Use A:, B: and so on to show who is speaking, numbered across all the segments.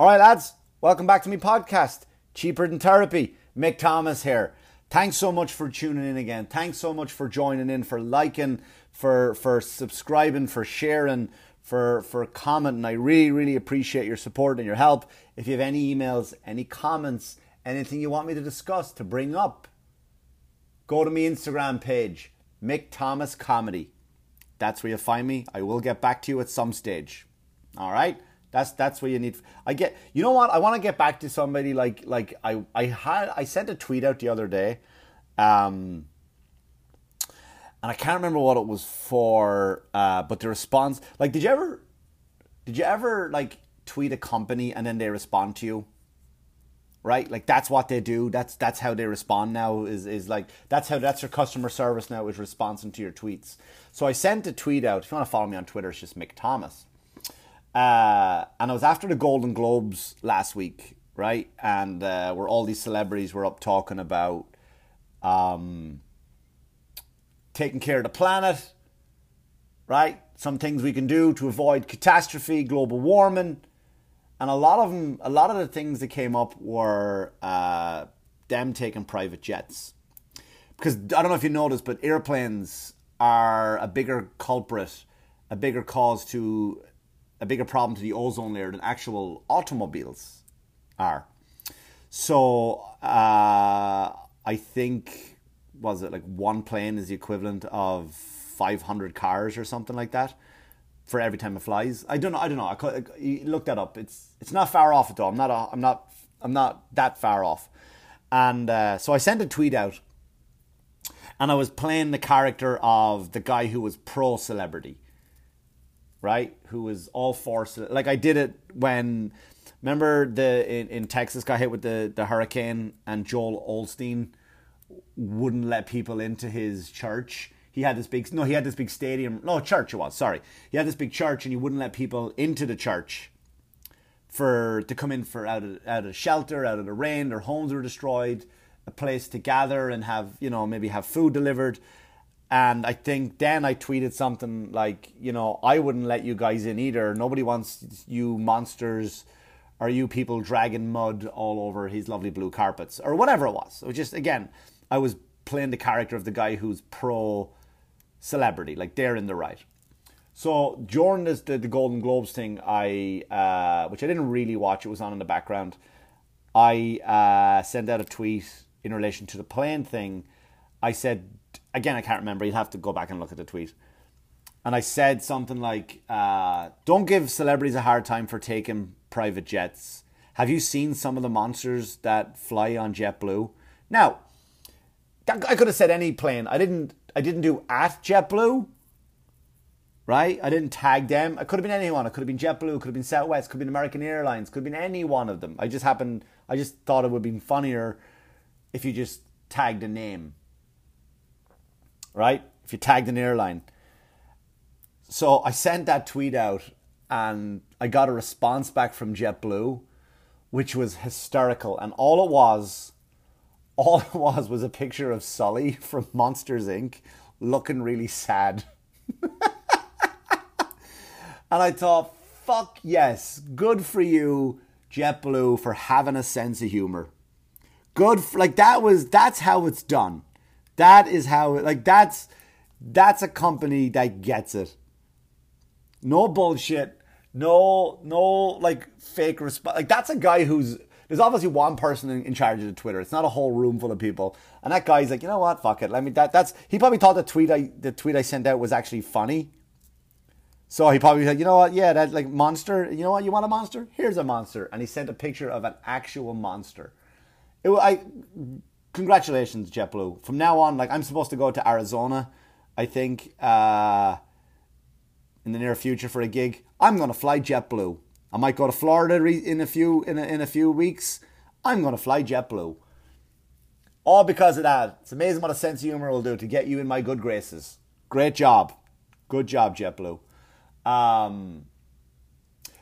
A: All right, lads, welcome back to my podcast, Cheaper Than Therapy. Mick Thomas here. Thanks so much for tuning in again. Thanks so much for joining in, for liking, for for subscribing, for sharing, for for commenting. I really, really appreciate your support and your help. If you have any emails, any comments, anything you want me to discuss, to bring up, go to my Instagram page, Mick Thomas Comedy. That's where you'll find me. I will get back to you at some stage. All right. That's that's what you need. I get. You know what? I want to get back to somebody like like I I had I sent a tweet out the other day, um, and I can't remember what it was for. Uh, but the response, like, did you ever, did you ever like tweet a company and then they respond to you? Right, like that's what they do. That's that's how they respond now. Is is like that's how that's your customer service now is responding to your tweets. So I sent a tweet out. If you want to follow me on Twitter, it's just Mick Thomas uh, and I was after the Golden Globes last week, right? And uh, where all these celebrities were up talking about um, taking care of the planet, right? Some things we can do to avoid catastrophe, global warming, and a lot of them, a lot of the things that came up were uh, them taking private jets. Because I don't know if you noticed, but airplanes are a bigger culprit, a bigger cause to a bigger problem to the ozone layer than actual automobiles are. So uh, I think was it like one plane is the equivalent of 500 cars or something like that for every time it flies. I don't know. I don't know. I look that up. It's it's not far off at all. I'm not. A, I'm not. I'm not that far off. And uh, so I sent a tweet out, and I was playing the character of the guy who was pro celebrity right? Who was all for like I did it when remember the in, in Texas got hit with the the hurricane and Joel Osteen wouldn't let people into his church. He had this big no, he had this big stadium. No, church it was. Sorry, he had this big church and he wouldn't let people into the church for to come in for out of out of shelter, out of the rain. Their homes were destroyed. A place to gather and have you know maybe have food delivered and I think then I tweeted something like, you know, I wouldn't let you guys in either. Nobody wants you monsters or you people dragging mud all over his lovely blue carpets or whatever it was. It was just, again, I was playing the character of the guy who's pro celebrity, like they're in the right. So during this, the, the Golden Globes thing, I uh, which I didn't really watch, it was on in the background. I uh, sent out a tweet in relation to the plane thing. I said, again, I can't remember. You'd have to go back and look at the tweet. And I said something like, uh, "Don't give celebrities a hard time for taking private jets. Have you seen some of the monsters that fly on JetBlue?" Now, I could have said any plane. I didn't. I didn't do at JetBlue. Right? I didn't tag them. It could have been anyone. It could have been JetBlue. It could have been Southwest. Could have been American Airlines. Could have been any one of them. I just happened. I just thought it would be funnier if you just tagged a name right? If you tagged an airline. So I sent that tweet out and I got a response back from JetBlue, which was hysterical. And all it was, all it was was a picture of Sully from Monsters Inc. looking really sad. and I thought, fuck yes, good for you, JetBlue, for having a sense of humor. Good, for, like that was, that's how it's done. That is how like that's that's a company that gets it. No bullshit. No no like fake response. Like that's a guy who's there's obviously one person in, in, charge of the Twitter. It's not a whole room full of people. And that guy's like, you know what? Fuck it. Let me that that's he probably thought the tweet I the tweet I sent out was actually funny. So he probably said, you know what? Yeah, that like monster. You know what? You want a monster? Here's a monster. And he sent a picture of an actual monster. It, I congratulations, JetBlue. From now on, like I'm supposed to go to Arizona, I think, uh, in the near future for a gig. I'm gonna fly JetBlue. I might go to Florida in a few in a, in a few weeks. I'm gonna fly JetBlue. All because of that. It's amazing what a sense of humor will do to get you in my good graces. Great job, good job, JetBlue. Um,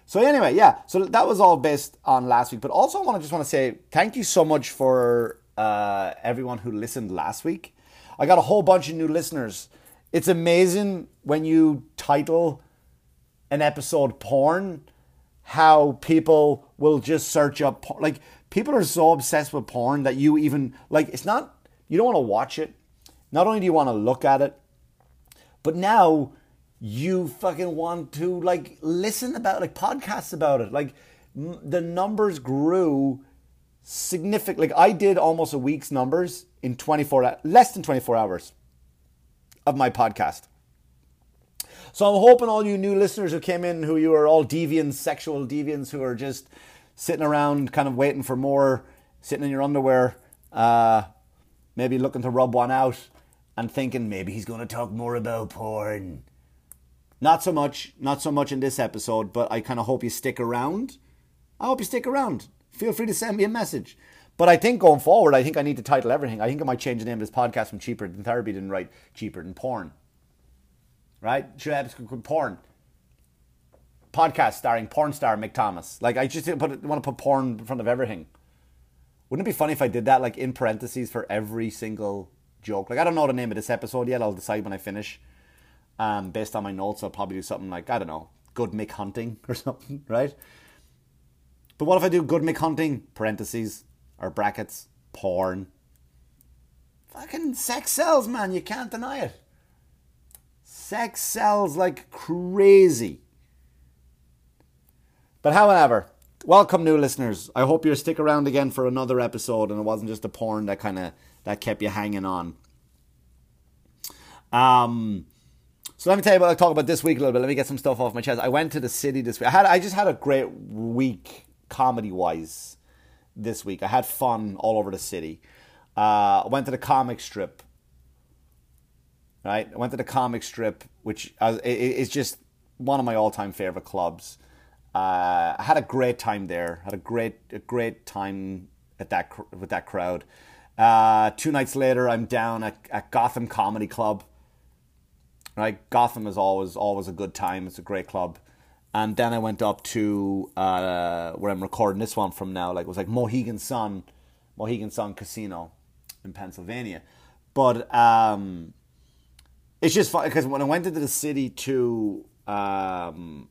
A: so anyway, yeah. So that was all based on last week. But also, I want to just want to say thank you so much for uh, everyone who listened last week. I got a whole bunch of new listeners. It's amazing when you title an episode porn how people will just search up por- like people are so obsessed with porn that you even like it's not you don't want to watch it. Not only do you want to look at it, but now you fucking want to like listen about like podcasts about it. Like m- the numbers grew significantly. Like I did almost a week's numbers in 24 less than 24 hours of my podcast. So I'm hoping all you new listeners who came in, who you are all deviants, sexual deviants, who are just sitting around, kind of waiting for more, sitting in your underwear, uh, maybe looking to rub one out, and thinking maybe he's going to talk more about porn. Not so much, not so much in this episode, but I kind of hope you stick around. I hope you stick around. Feel free to send me a message. But I think going forward, I think I need to title everything. I think I might change the name of this podcast from Cheaper Than Therapy than write Cheaper Than Porn right? Should have porn podcast starring porn star Mick Thomas. Like I just didn't put want to put porn in front of everything. Wouldn't it be funny if I did that like in parentheses for every single joke? Like I don't know the name of this episode yet. I'll decide when I finish. Um, based on my notes, I'll probably do something like I don't know, good Mick hunting or something, right? But what if I do good Mick hunting parentheses or brackets porn? Fucking sex sells, man. You can't deny it. Sex sells like crazy. But however, welcome new listeners. I hope you stick around again for another episode and it wasn't just the porn that kind of that kept you hanging on. Um so let me tell you about I'll talk about this week a little bit. Let me get some stuff off my chest. I went to the city this week. I had I just had a great week comedy wise this week. I had fun all over the city. Uh, I went to the comic strip right? I went to the comic strip, which is just one of my all-time favorite clubs. Uh, I had a great time there. Had a great, a great time at that with that crowd. Uh, two nights later, I'm down at, at Gotham Comedy Club. Right, Gotham is always always a good time. It's a great club. And then I went up to uh, where I'm recording this one from now. Like it was like Mohegan Sun, Mohegan Sun Casino in Pennsylvania. But um, it's just fun because when I went into the city to um,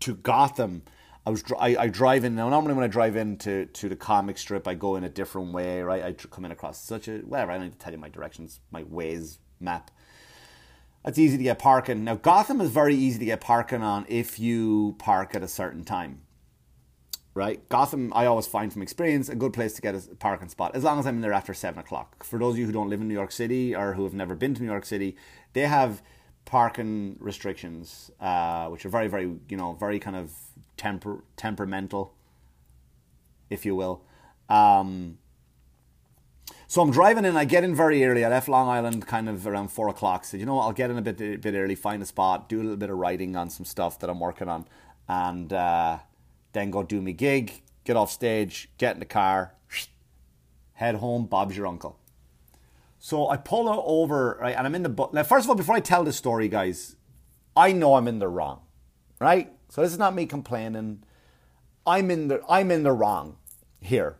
A: to Gotham, I was I, I drive in now. Normally, when I drive into to the comic strip, I go in a different way, right? I come in across such a whatever. I don't need to tell you my directions, my Waze map. That's easy to get parking. Now, Gotham is very easy to get parking on if you park at a certain time right? Gotham, I always find from experience, a good place to get a parking spot, as long as I'm in there after 7 o'clock. For those of you who don't live in New York City or who have never been to New York City, they have parking restrictions, uh, which are very, very, you know, very kind of temper- temperamental, if you will. Um, so I'm driving in. I get in very early. I left Long Island kind of around four o'clock. Said, you know, what, I'll get in a bit a bit early, find a spot, do a little bit of writing on some stuff that I'm working on, and uh, then go do me gig, get off stage, get in the car, head home. Bob's your uncle. So I pull over, right, and I'm in the. Bu- now, first of all, before I tell the story, guys, I know I'm in the wrong, right? So this is not me complaining. I'm in the I'm in the wrong here,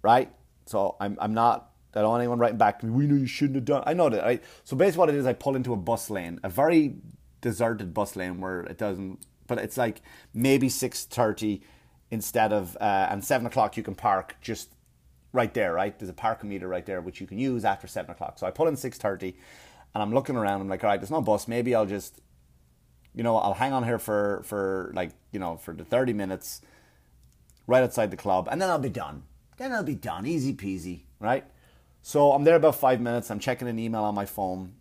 A: right? So I'm I'm not. I don't want anyone writing back to me. We know you shouldn't have done. I know that, right? So basically, what it is, I pull into a bus lane, a very deserted bus lane where it doesn't but it's like maybe six thirty instead of uh, and seven o'clock. You can park just right there, right? There's a parking meter right there which you can use after seven o'clock. So I pull in six thirty, and I'm looking around. I'm like, all right, there's no bus. Maybe I'll just, you know, I'll hang on here for for like you know for the thirty minutes, right outside the club, and then I'll be done. Then I'll be done, easy peasy, right? So I'm there about five minutes. I'm checking an email on my phone,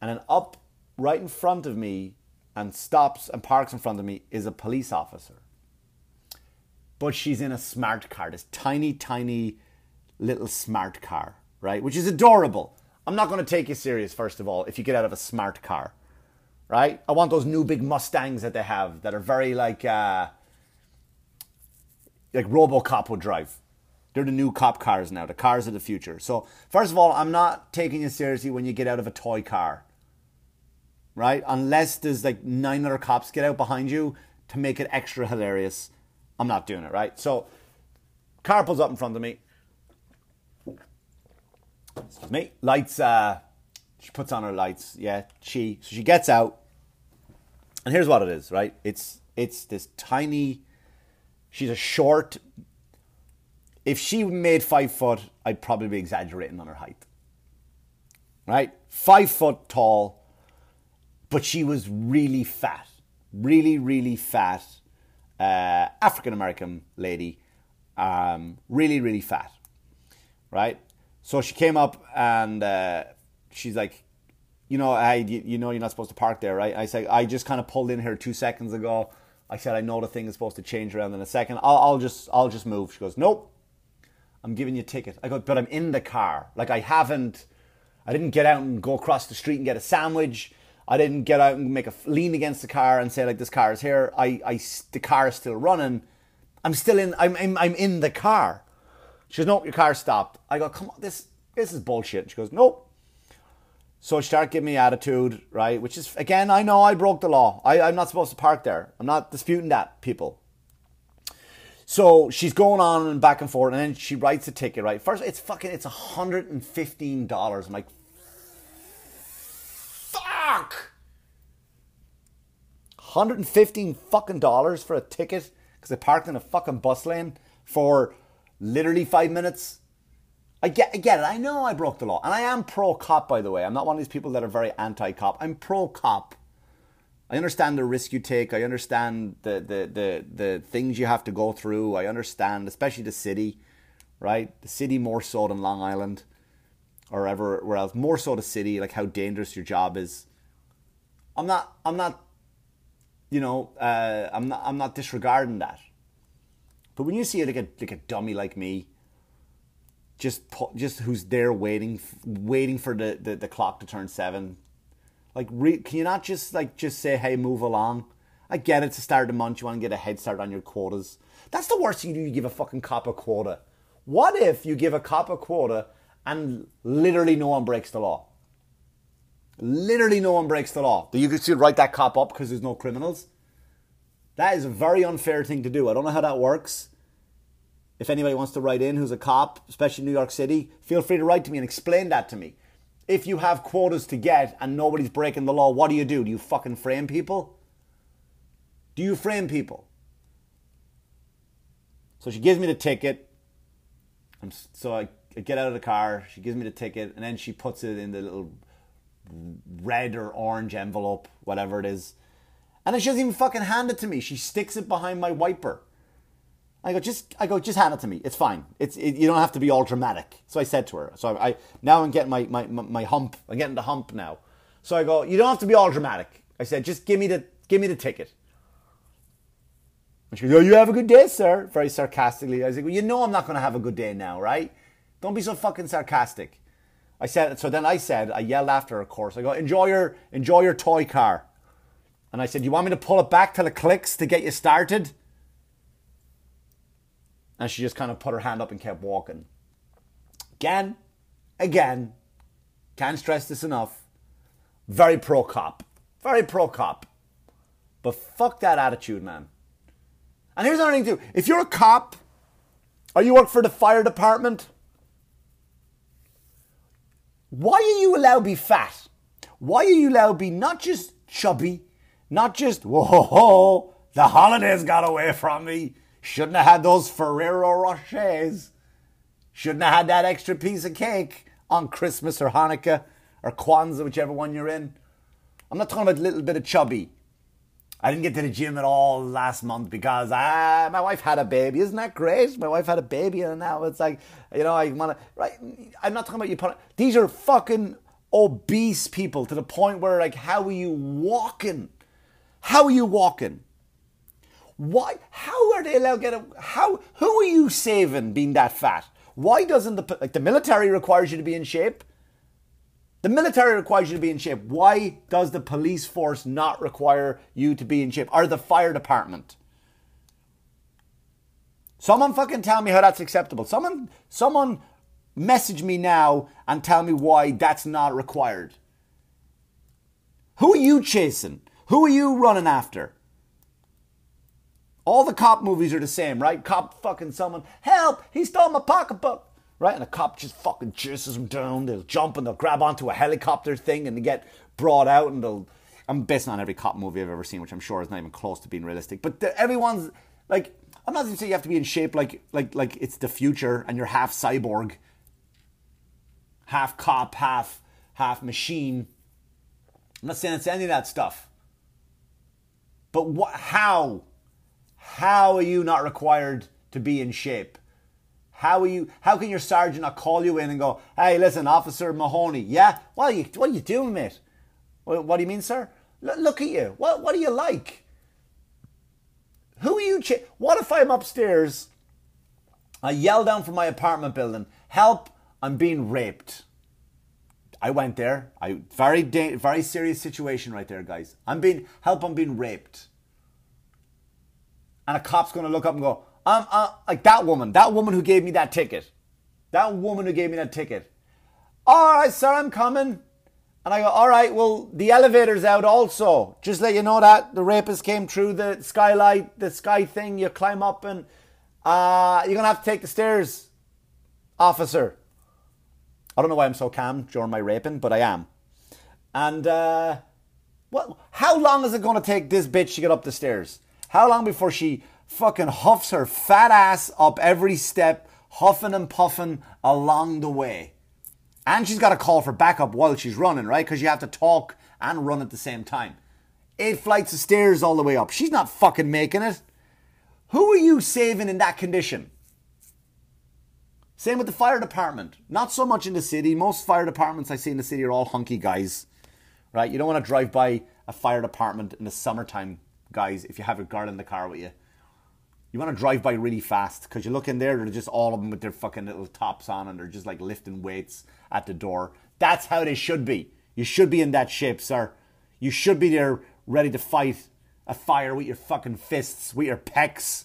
A: and then up right in front of me and stops and parks in front of me is a police officer. But she's in a smart car, this tiny, tiny little smart car, right? Which is adorable. I'm not going to take you serious, first of all, if you get out of a smart car, right? I want those new big Mustangs that they have that are very like, uh, like Robocop would drive. They're the new cop cars now, the cars of the future. So, first of all, I'm not taking you seriously when you get out of a toy car right? Unless there's like nine other cops get out behind you to make it extra hilarious. I'm not doing it, right? So, car pulls up in front of me. Excuse me. Lights, uh, she puts on her lights. Yeah, she. So she gets out And here's what it is, right? It's it's this tiny. She's a short. If she made five foot, I'd probably be exaggerating on her height. Right, five foot tall, but she was really fat, really really fat, uh, African American lady, um, really really fat, right? So she came up and uh, she's like, you know, I you, know you're not supposed to park there, right? I said I just kind of pulled in here two seconds ago. I said I know the thing is supposed to change around in a second. I'll, I'll just I'll just move. She goes, nope, I'm giving you a ticket. I go, but I'm in the car. Like I haven't, I didn't get out and go across the street and get a sandwich. I didn't get out and make a lean against the car and say like this car is here. I, I the car is still running. I'm still in. I'm, I'm, I'm in the car. She goes, nope, your car stopped. I go, come on, this, this is bullshit. She goes, nope. So she started giving me attitude, right? Which is, again, I know I broke the law. I, I'm not supposed to park there. I'm not disputing that, people. So she's going on and back and forth, and then she writes a ticket, right? First, it's fucking, it's $115. I'm like, fuck! 115 fucking dollars for a ticket because I parked in a fucking bus lane for literally five minutes. I get, I get it. I know I broke the law. And I am pro cop, by the way. I'm not one of these people that are very anti cop. I'm pro cop. I understand the risk you take. I understand the, the, the, the things you have to go through. I understand, especially the city, right? The city more so than Long Island or everywhere else. More so the city, like how dangerous your job is. I'm not, I'm not, you know, uh, I'm not, I'm not disregarding that. But when you see like a like a dummy like me, just just who's there waiting waiting for the, the, the clock to turn seven, like re, can you not just like just say hey move along? I get it to start the month you want to get a head start on your quotas. That's the worst thing you do. You give a fucking cop a quota. What if you give a cop a quota and literally no one breaks the law? Literally no one breaks the law. You could write that cop up because there's no criminals? That is a very unfair thing to do. I don't know how that works. If anybody wants to write in who's a cop, especially New York City, feel free to write to me and explain that to me. If you have quotas to get and nobody's breaking the law, what do you do? Do you fucking frame people? Do you frame people? So she gives me the ticket. I'm, so I, I get out of the car. She gives me the ticket, and then she puts it in the little red or orange envelope, whatever it is. And then she doesn't even fucking hand it to me. She sticks it behind my wiper. I go, just, I go, just hand it to me. It's fine. It's, it, you don't have to be all dramatic. So I said to her. So I, I now I'm getting my, my, my, my hump. I'm getting the hump now. So I go, you don't have to be all dramatic. I said, just give me the, give me the ticket. And she goes, oh, you have a good day, sir. Very sarcastically. I was like, well, you know I'm not going to have a good day now, right? Don't be so fucking sarcastic. I said, so then I said, I yelled after her, of course. I go, enjoy your, enjoy your toy car. And I said, You want me to pull it back till it clicks to get you started? And she just kind of put her hand up and kept walking. Again, again, can't stress this enough. Very pro cop. Very pro cop. But fuck that attitude, man. And here's another thing, too. If you're a cop or you work for the fire department, why are you allowed to be fat? Why are you allowed to be not just chubby, not just, whoa, the holidays got away from me. Shouldn't have had those Ferrero Rochers. Shouldn't have had that extra piece of cake on Christmas or Hanukkah or Kwanzaa, whichever one you're in. I'm not talking about a little bit of chubby. I didn't get to the gym at all last month because ah, my wife had a baby. Isn't that great? My wife had a baby, and now it's like, you know, I want to. Right? I'm not talking about you. These are fucking obese people to the point where, like, how are you walking? How are you walking? Why? How are they allowed to get a? How? Who are you saving being that fat? Why doesn't the like the military requires you to be in shape? The military requires you to be in shape. Why does the police force not require you to be in shape? Or the fire department? Someone fucking tell me how that's acceptable. Someone, someone message me now and tell me why that's not required. Who are you chasing? Who are you running after? All the cop movies are the same, right? Cop fucking someone, help, he stole my pocketbook. Right? And the cop just fucking chases him down. They'll jump and they'll grab onto a helicopter thing and they get brought out and they'll I'm basing on every cop movie I've ever seen, which I'm sure is not even close to being realistic. But the, everyone's like, I'm not even saying you have to be in shape like like like it's the future and you're half cyborg, half cop, half half machine. I'm not saying it's any of that stuff. But what? How? How are you not required to be in shape? How are you? How can your sergeant not call you in and go, "Hey, listen, Officer Mahoney, yeah, what are you? What are you doing, mate? What, what do you mean, sir? L- look at you. What What are you like? Who are you? Ch- what if I'm upstairs? I yell down from my apartment building, "Help! I'm being raped." I went there. I very da- very serious situation right there, guys. I'm being help. I'm being raped, and a cop's going to look up and go, I'm uh, like that woman, that woman who gave me that ticket, that woman who gave me that ticket. All right, sir, I'm coming. And I go, all right, well, the elevator's out also. Just let you know that the rapist came through the skylight, the sky thing. You climb up and uh, you're going to have to take the stairs, officer. I don't know why I'm so calm during my raping, but I am. And uh, what? How long is it going to take this bitch to get up the stairs? How long before she fucking huffs her fat ass up every step, huffing and puffing along the way. And she's got to call for backup while she's running, right? Because you have to talk and run at the same time. Eight flights of stairs all the way up. She's not fucking making it. Who are you saving in that condition? Same with the fire department. Not so much in the city. Most fire departments I see in the city are all hunky guys, right? You don't want to drive by a fire department in the summertime, guys, if you have a girl in the car with you. You want to drive by really fast because you look in there, they're just all of them with their fucking little tops on and they're just like lifting weights at the door. That's how they should be. You should be in that shape, sir. You should be there ready to fight a fire with your fucking fists, with your pecs.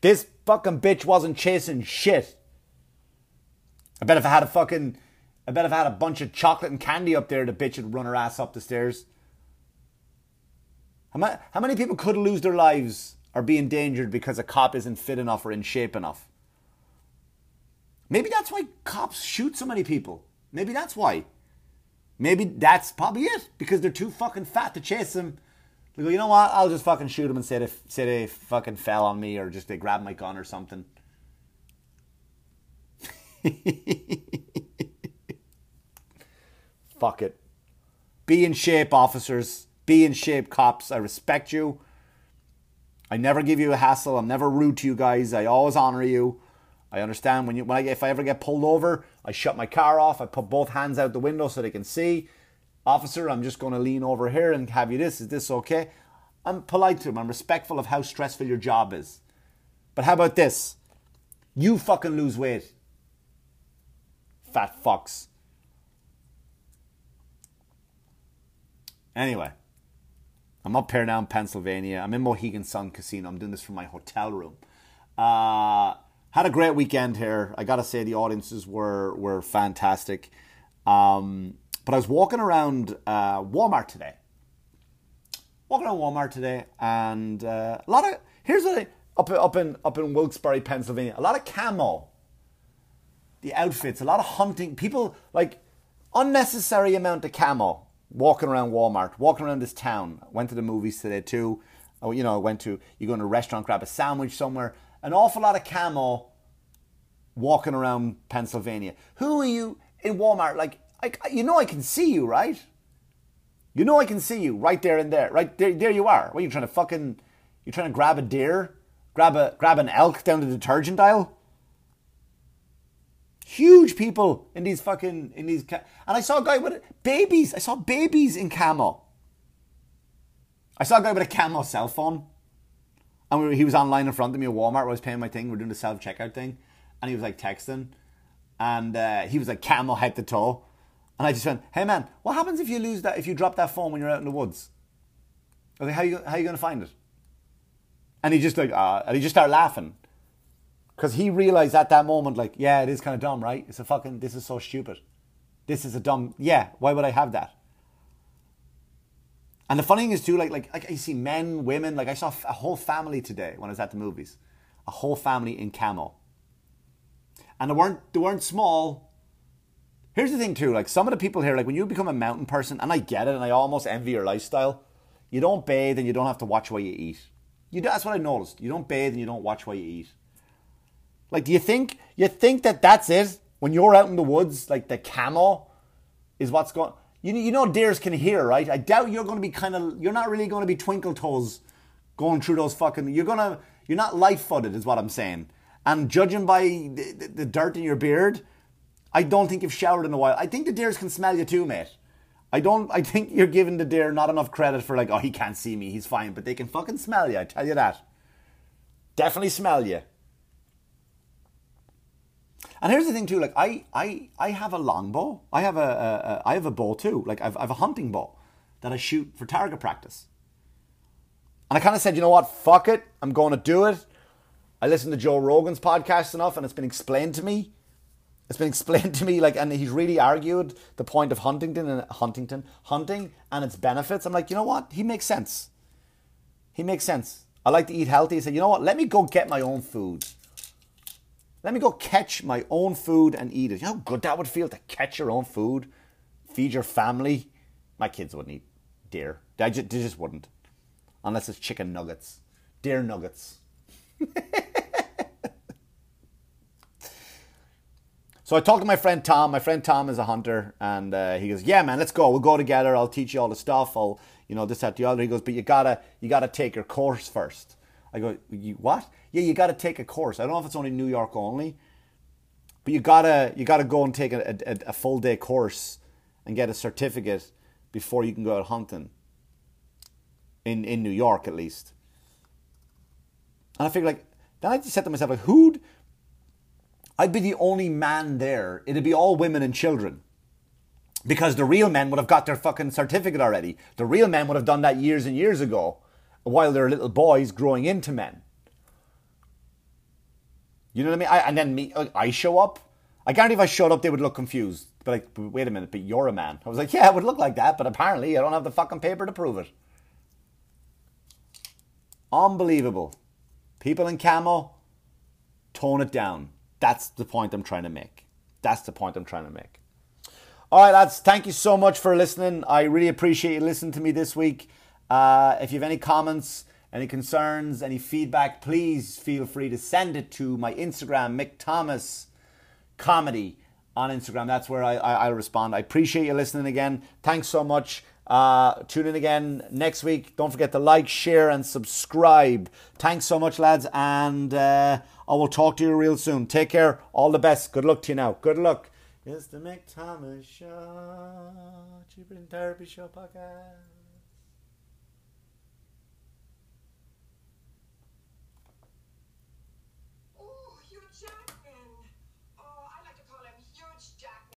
A: This fucking bitch wasn't chasing shit. I bet if I had a fucking, I bet if I had a bunch of chocolate and candy up there, the bitch would run her ass up the stairs. How, many people could lose their lives or be endangered because a cop isn't fit enough or in shape enough? Maybe that's why cops shoot so many people. Maybe that's why. Maybe that's probably it because they're too fucking fat to chase them. They go, you know what? I'll just fucking shoot them and say they, say they fucking fell on me or just they grabbed my gun or something. Fuck it. Be in shape, officers. Be in shape, cops. I respect you. I never give you a hassle. I'm never rude to you guys. I always honor you. I understand when you when I, if I ever get pulled over, I shut my car off. I put both hands out the window so they can see. Officer, I'm just going to lean over here and have you this. Is this okay? I'm polite to him. I'm respectful of how stressful your job is. But how about this? You fucking lose weight. Fat fucks. Anyway. I'm up here now in Pennsylvania. I'm in Mohegan Sun Casino. I'm doing this from my hotel room. Uh, had a great weekend here. I gotta say the audiences were were fantastic. Um, but I was walking around uh, Walmart today. Walking around Walmart today, and uh, a lot of here's what I, up up in up in Wilkes-Barre, Pennsylvania. A lot of camo. The outfits, a lot of hunting. People like unnecessary amount of camo walking around Walmart, walking around this town. Went to the movies today too. Oh, you know, I went to you go in a restaurant, grab a sandwich somewhere. An awful lot of camo walking around Pennsylvania. Who are you in Walmart? Like, I, you know, I can see you, right? You know, I can see you right there and there, right there. There you are. What are you trying to fucking? You're trying to grab a deer? Grab a grab an elk down the detergent aisle? Huge people in these fucking in these, and I saw a guy with babies. I saw babies in camo. I saw a guy with a camo cell phone, and he was online in front of me at Walmart. I was paying my thing. We are doing the self checkout thing, and he was like texting, and uh, he was like camo head to toe, and I just went, "Hey man, what happens if you lose that? If you drop that phone when you're out in the woods? Like, how you how you gonna find it?" And he just like, uh, and he just started laughing. Because he realized at that moment, like, yeah, it is kind of dumb, right? It's a fucking, this is so stupid. This is a dumb, yeah, why would I have that? And the funny thing is too, like, like, like I see men, women, like I saw a whole family today when I was at the movies. A whole family in camo. And they weren't, they weren't small. Here's the thing too, like some of the people here, like when you become a mountain person, and I get it, and I almost envy your lifestyle. You don't bathe and you don't have to watch what you eat. You that's what I noticed. You don't bathe and you don't watch what you eat. Like, do you think you think that that's it when you're out in the woods? Like the camo is what's going. You you know deers can hear, right? I doubt you're going to be kind of. You're not really going to be twinkle toes going through those fucking. You're gonna. You're not light footed, is what I'm saying. And judging by the, the, the dirt in your beard, I don't think you've showered in a while. I think the deers can smell you too, mate. I don't. I think you're giving the deer not enough credit for like, oh, he can't see me, he's fine, but they can fucking smell you. I tell you that. Definitely smell you. And here's the thing too. Like I, I, I have a longbow. I have a, a, a I have a bow too. Like I've, I've a hunting bow that I shoot for target practice. And I kind of said, you know what? Fuck it. I'm going to do it. I listened to Joe Rogan's podcast enough, and it's been explained to me it's been explained to me like, and he's really argued the point of Huntington and Huntington hunting and its benefits. I'm like, you know what? He makes sense. He makes sense. I like to eat healthy. He said, you know what? Let me go get my own food. Let me go catch my own food and eat it. You know how good that would feel to catch your own food, feed your family. My kids wouldn't eat deer. They just, they just wouldn't, unless it's chicken nuggets, deer nuggets. So I talked to my friend Tom. My friend Tom is a hunter, and uh, he goes, "Yeah, man, let's go. We'll go together. I'll teach you all the stuff. I'll, you know, this, that, the other." He goes, "But you gotta, you gotta take your course first. I go, "You what? Yeah, you gotta take a course. I don't know if it's only New York only, but you gotta, you gotta go and take a, a, a full day course and get a certificate before you can go out hunting. In in New York, at least." And I figured, like, then I just said to myself, like, who'd I'd be the only man there. It'd be all women and children. Because the real men would have got their fucking certificate already. The real men would have done that years and years ago while they're little boys growing into men. You know what I mean? I, and then me, I show up. I guarantee if I showed up, they would look confused. But like, wait a minute, but you're a man. I was like, yeah, it would look like that, but apparently I don't have the fucking paper to prove it. Unbelievable. People in camo, tone it down. That's the point I'm trying to make. That's the point I'm trying to make. All right, lads, thank you so much for listening. I really appreciate you listening to me this week. Uh, if you have any comments, any concerns, any feedback, please feel free to send it to my Instagram, Mick Thomas Comedy on Instagram. That's where I, I, will respond. I appreciate you listening again. Thanks so much. Uh, tune in again next week. Don't forget to like, share, and subscribe. Thanks so much, lads, and uh, I will talk to you real soon. Take care. All the best. Good luck to you now. Good luck. It's the Mick Thomas Show, Than Therapy Show podcast.